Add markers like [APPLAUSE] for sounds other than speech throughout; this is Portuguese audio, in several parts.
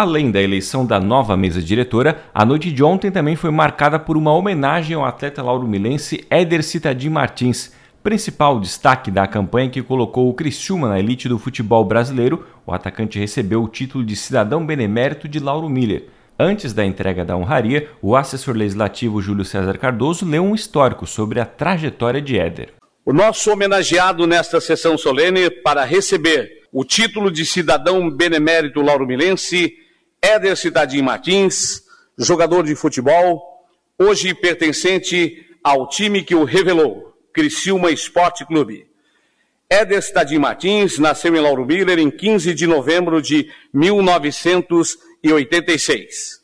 Além da eleição da nova mesa diretora, a noite de ontem também foi marcada por uma homenagem ao atleta lauro-milense Éder Citadim Martins, principal destaque da campanha que colocou o Criciúma na elite do futebol brasileiro. O atacante recebeu o título de cidadão benemérito de Lauro Miller. Antes da entrega da honraria, o assessor legislativo Júlio César Cardoso leu um histórico sobre a trajetória de Éder. O nosso homenageado nesta sessão solene para receber o título de cidadão benemérito lauro-milense Éder Cidadinho Martins, jogador de futebol, hoje pertencente ao time que o revelou, Criciúma Esporte Clube. Éder Cidadinho Martins nasceu em Lauro Miller em 15 de novembro de 1986.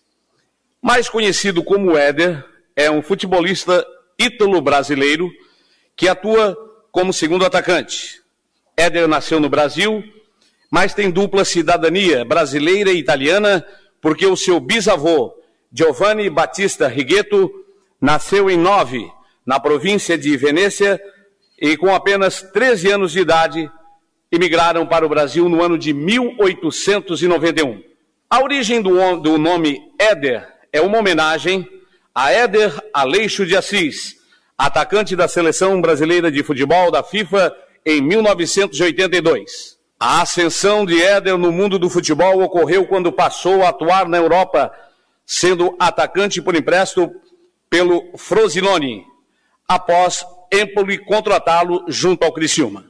Mais conhecido como Éder, é um futebolista ítalo-brasileiro que atua como segundo atacante. Éder nasceu no Brasil mas tem dupla cidadania brasileira e italiana, porque o seu bisavô, Giovanni Battista Righetto, nasceu em Nove, na província de Venécia, e com apenas 13 anos de idade, emigraram para o Brasil no ano de 1891. A origem do, do nome Éder é uma homenagem a Éder Aleixo de Assis, atacante da seleção brasileira de futebol da FIFA em 1982. A ascensão de Éder no mundo do futebol ocorreu quando passou a atuar na Europa, sendo atacante por empréstimo pelo Frosinone, após Empoli contratá-lo junto ao Criciúma.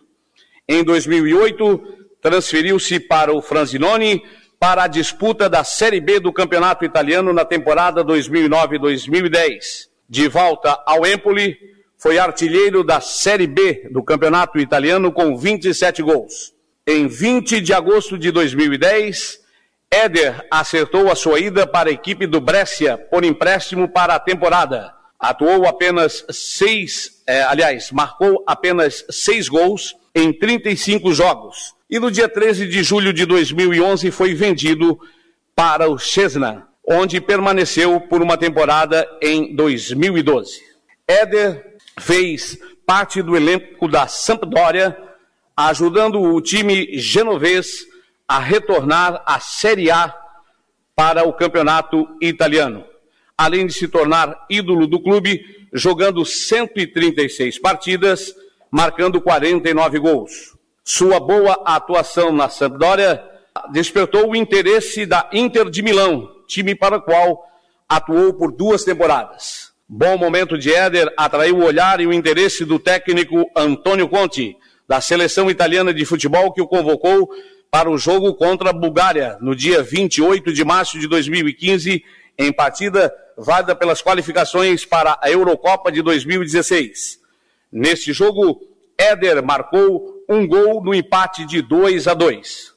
Em 2008, transferiu-se para o Frosinone para a disputa da Série B do Campeonato Italiano na temporada 2009-2010. De volta ao Empoli, foi artilheiro da Série B do Campeonato Italiano com 27 gols. Em 20 de agosto de 2010, Éder acertou a sua ida para a equipe do Brescia por empréstimo para a temporada. Atuou apenas seis, eh, aliás, marcou apenas seis gols em 35 jogos. E no dia 13 de julho de 2011 foi vendido para o Cesna, onde permaneceu por uma temporada em 2012. Éder fez parte do elenco da Sampdoria ajudando o time genovês a retornar à Série A para o campeonato italiano. Além de se tornar ídolo do clube, jogando 136 partidas, marcando 49 gols. Sua boa atuação na Sampdoria despertou o interesse da Inter de Milão, time para o qual atuou por duas temporadas. Bom momento de Éder atraiu o olhar e o interesse do técnico Antônio Conte, da seleção italiana de futebol que o convocou para o jogo contra a Bulgária no dia 28 de março de 2015, em partida válida pelas qualificações para a Eurocopa de 2016. Neste jogo, Éder marcou um gol no empate de 2 a 2.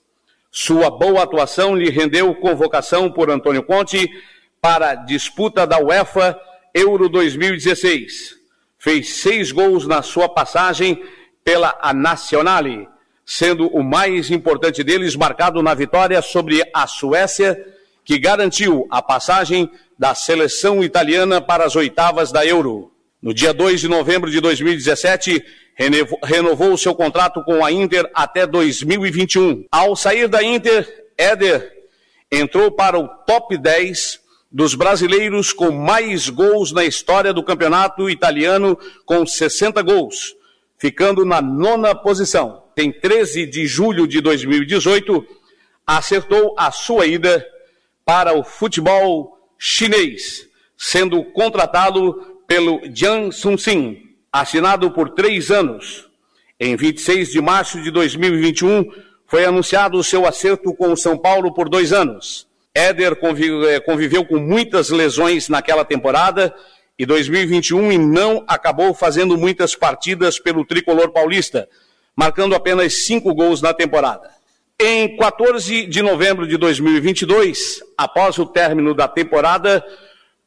Sua boa atuação lhe rendeu convocação por Antônio Conte para a disputa da UEFA Euro 2016. Fez seis gols na sua passagem pela a sendo o mais importante deles marcado na vitória sobre a Suécia, que garantiu a passagem da seleção italiana para as oitavas da Euro. No dia 2 de novembro de 2017, renovou seu contrato com a Inter até 2021. Ao sair da Inter, Éder entrou para o top 10 dos brasileiros com mais gols na história do campeonato italiano, com 60 gols, ficando na nona posição. Em 13 de julho de 2018, acertou a sua ida para o futebol chinês, sendo contratado pelo Jiang Sun-sin, assinado por três anos. Em 26 de março de 2021, foi anunciado o seu acerto com o São Paulo por dois anos. Éder eh, conviveu com muitas lesões naquela temporada e 2021 e não acabou fazendo muitas partidas pelo tricolor paulista, marcando apenas cinco gols na temporada. Em 14 de novembro de 2022, após o término da temporada,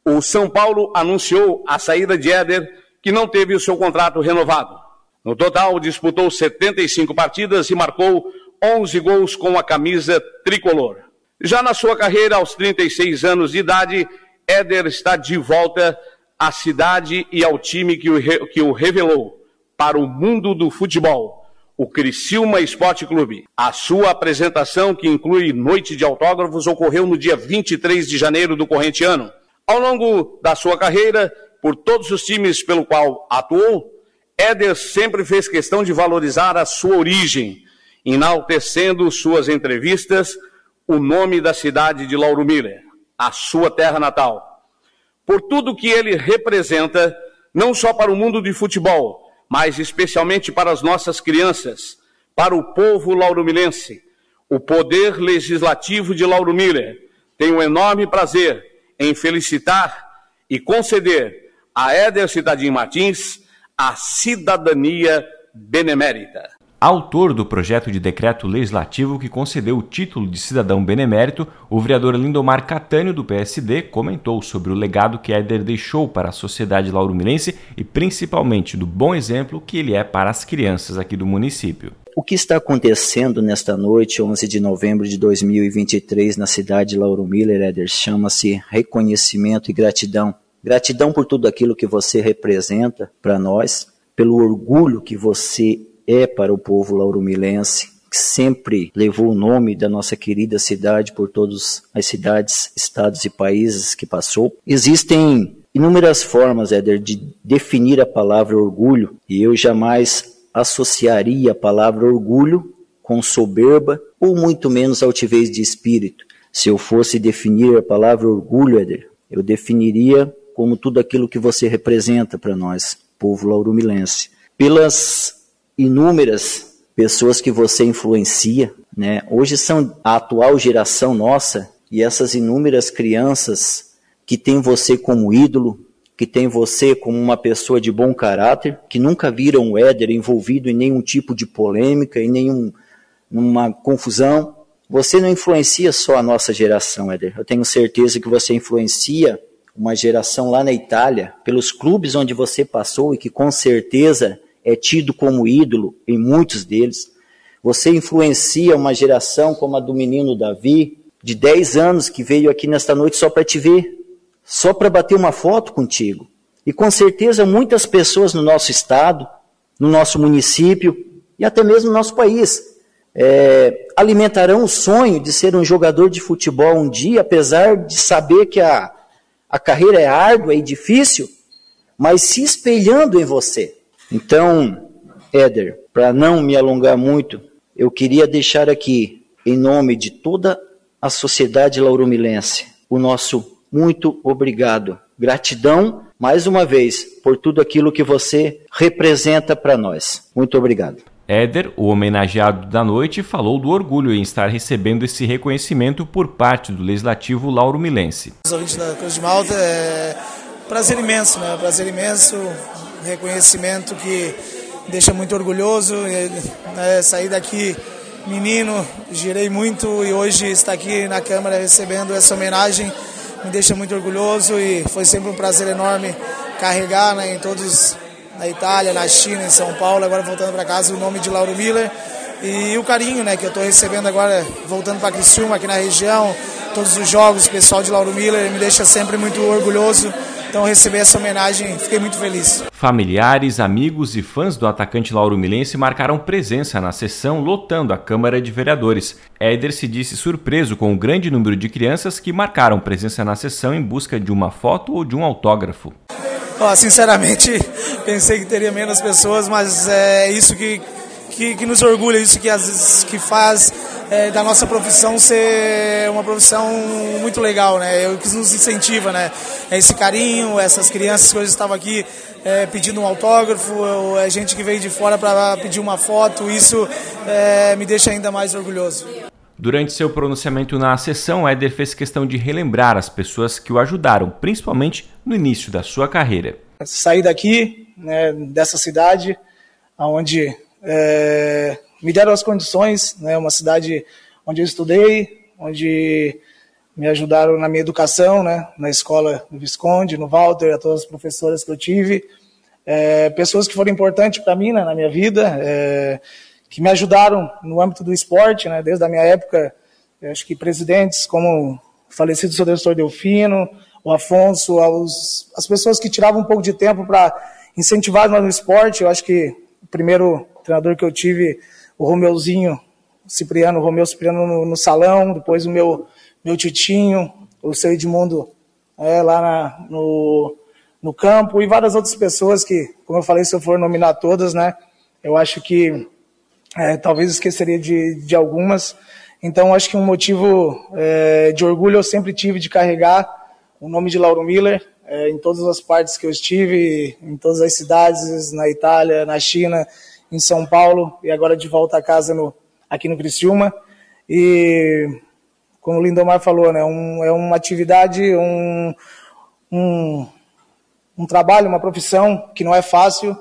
o São Paulo anunciou a saída de Éder, que não teve o seu contrato renovado. No total, disputou 75 partidas e marcou 11 gols com a camisa tricolor. Já na sua carreira, aos 36 anos de idade, Éder está de volta à cidade e ao time que o, que o revelou para o mundo do futebol, o Criciúma Esporte Clube. A sua apresentação, que inclui noite de autógrafos, ocorreu no dia 23 de janeiro do corrente ano. Ao longo da sua carreira, por todos os times pelo qual atuou, Éder sempre fez questão de valorizar a sua origem, enaltecendo suas entrevistas o nome da cidade de Lauro Miller, a sua terra natal. Por tudo que ele representa, não só para o mundo de futebol, mas especialmente para as nossas crianças, para o povo lauromilense. O poder legislativo de Lauro Miller tem um enorme prazer em felicitar e conceder a Éder Cidadinho Martins a cidadania benemérita. Autor do projeto de decreto legislativo que concedeu o título de cidadão benemérito, o vereador Lindomar Catânio, do PSD, comentou sobre o legado que Éder deixou para a sociedade laurumilense e principalmente do bom exemplo que ele é para as crianças aqui do município. O que está acontecendo nesta noite, 11 de novembro de 2023, na cidade de Lauro Miller, Éder, chama-se reconhecimento e gratidão. Gratidão por tudo aquilo que você representa para nós, pelo orgulho que você é para o povo lauromilense, que sempre levou o nome da nossa querida cidade por todas as cidades, estados e países que passou. Existem inúmeras formas, Éder, de definir a palavra orgulho, e eu jamais associaria a palavra orgulho com soberba ou muito menos altivez de espírito. Se eu fosse definir a palavra orgulho, Éder, eu definiria como tudo aquilo que você representa para nós, povo laurumilense. Pelas inúmeras pessoas que você influencia, né? Hoje são a atual geração nossa e essas inúmeras crianças que têm você como ídolo, que têm você como uma pessoa de bom caráter, que nunca viram o Éder envolvido em nenhum tipo de polêmica, em nenhuma confusão. Você não influencia só a nossa geração, Éder. Eu tenho certeza que você influencia uma geração lá na Itália, pelos clubes onde você passou e que com certeza é tido como ídolo em muitos deles. Você influencia uma geração como a do menino Davi, de 10 anos, que veio aqui nesta noite só para te ver, só para bater uma foto contigo. E com certeza muitas pessoas no nosso estado, no nosso município e até mesmo no nosso país é, alimentarão o sonho de ser um jogador de futebol um dia, apesar de saber que a, a carreira é árdua e difícil, mas se espelhando em você. Então, Éder, para não me alongar muito, eu queria deixar aqui, em nome de toda a sociedade lauromilense, o nosso muito obrigado. Gratidão, mais uma vez, por tudo aquilo que você representa para nós. Muito obrigado. Éder, o homenageado da noite, falou do orgulho em estar recebendo esse reconhecimento por parte do Legislativo lauromilense. Os ouvintes da Cruz de Malta, é prazer imenso, né? Prazer imenso reconhecimento que deixa muito orgulhoso. Sair daqui menino, girei muito e hoje estar aqui na Câmara recebendo essa homenagem me deixa muito orgulhoso e foi sempre um prazer enorme carregar né, em todos na Itália, na China, em São Paulo, agora voltando para casa o nome de Lauro Miller e o carinho né, que eu estou recebendo agora voltando para Criciúma aqui na região, todos os jogos, o pessoal de Lauro Miller me deixa sempre muito orgulhoso então, receber essa homenagem, fiquei muito feliz. Familiares, amigos e fãs do atacante Lauro Milense marcaram presença na sessão, lotando a Câmara de Vereadores. Éder se disse surpreso com o grande número de crianças que marcaram presença na sessão em busca de uma foto ou de um autógrafo. Oh, sinceramente, [LAUGHS] pensei que teria menos pessoas, mas é isso que, que, que nos orgulha, isso que, às vezes, que faz é, da nossa profissão ser uma profissão muito legal, né? É o que nos incentiva, né? É esse carinho, essas crianças que hoje estavam aqui é, pedindo um autógrafo, a é gente que veio de fora para pedir uma foto, isso é, me deixa ainda mais orgulhoso. Durante seu pronunciamento na sessão, Éder fez questão de relembrar as pessoas que o ajudaram, principalmente no início da sua carreira. Saí daqui, né, dessa cidade, onde é, me deram as condições, né, uma cidade onde eu estudei, onde me ajudaram na minha educação, né, na escola do Visconde, no Walter, a todas as professoras que eu tive, é, pessoas que foram importantes para mim né, na minha vida, é, que me ajudaram no âmbito do esporte, né, desde a minha época, acho que presidentes como o falecido seu Doutor Delfino, o Afonso, os, as pessoas que tiravam um pouco de tempo para incentivar no esporte, eu acho que o primeiro treinador que eu tive o Romeuzinho, Cipriano, o Romeu Cipriano no, no, salão, depois o meu, meu Titinho, o seu Edmundo é, lá na, no, no campo e várias outras pessoas que, como eu falei, se eu for nominar todas, né, eu acho que é, talvez esqueceria de, de algumas. Então, acho que um motivo é, de orgulho eu sempre tive de carregar o nome de Lauro Miller é, em todas as partes que eu estive, em todas as cidades, na Itália, na China, em São Paulo e agora de volta a casa no, aqui no Criciúma. E, como o Lindomar falou, né, um, é uma atividade, um, um, um trabalho, uma profissão que não é fácil,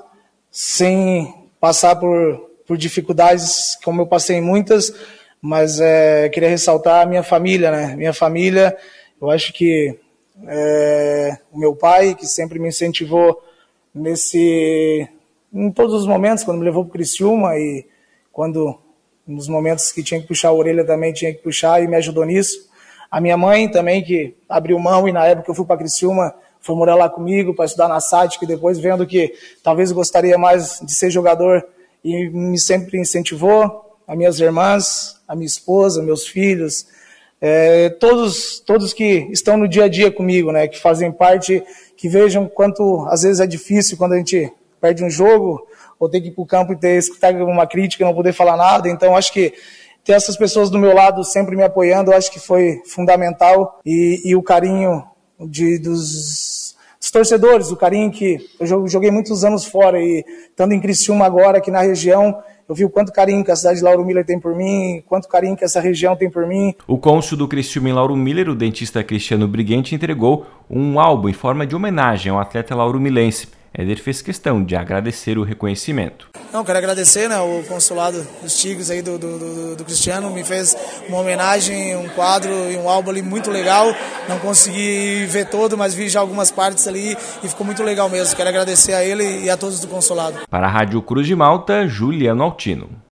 sem passar por, por dificuldades, como eu passei muitas, mas é, queria ressaltar a minha família, né? Minha família, eu acho que é, o meu pai, que sempre me incentivou nesse, em todos os momentos, quando me levou para o Criciúma e quando nos momentos que tinha que puxar a orelha também tinha que puxar e me ajudou nisso. A minha mãe também, que abriu mão e na época que eu fui para Criciúma, foi morar lá comigo para estudar na SAT, que depois vendo que talvez gostaria mais de ser jogador e me sempre incentivou. As minhas irmãs, a minha esposa, meus filhos, é, todos, todos que estão no dia a dia comigo, né, que fazem parte, que vejam quanto às vezes é difícil quando a gente perde um jogo ou tem que ir para o campo e ter escutar uma crítica, não poder falar nada. Então acho que ter essas pessoas do meu lado sempre me apoiando, acho que foi fundamental e, e o carinho de, dos, dos, torcedores, o carinho que eu joguei muitos anos fora e estando em Criciúma agora aqui na região, eu vi o quanto carinho que a cidade de Lauro Miller tem por mim, quanto carinho que essa região tem por mim. O cônsul do Criciúma em Lauro Miller, o dentista Cristiano Briguente, entregou um álbum em forma de homenagem ao atleta Lauro Milense. Éder fez questão de agradecer o reconhecimento. Não, quero agradecer né, o consulado dos Tigres aí do, do, do, do, Cristiano, me fez uma homenagem, um quadro e um álbum ali muito legal. Não consegui ver todo, mas vi já algumas partes ali e ficou muito legal mesmo. Quero agradecer a ele e a todos do consulado. Para a Rádio Cruz de Malta, Juliano Altino.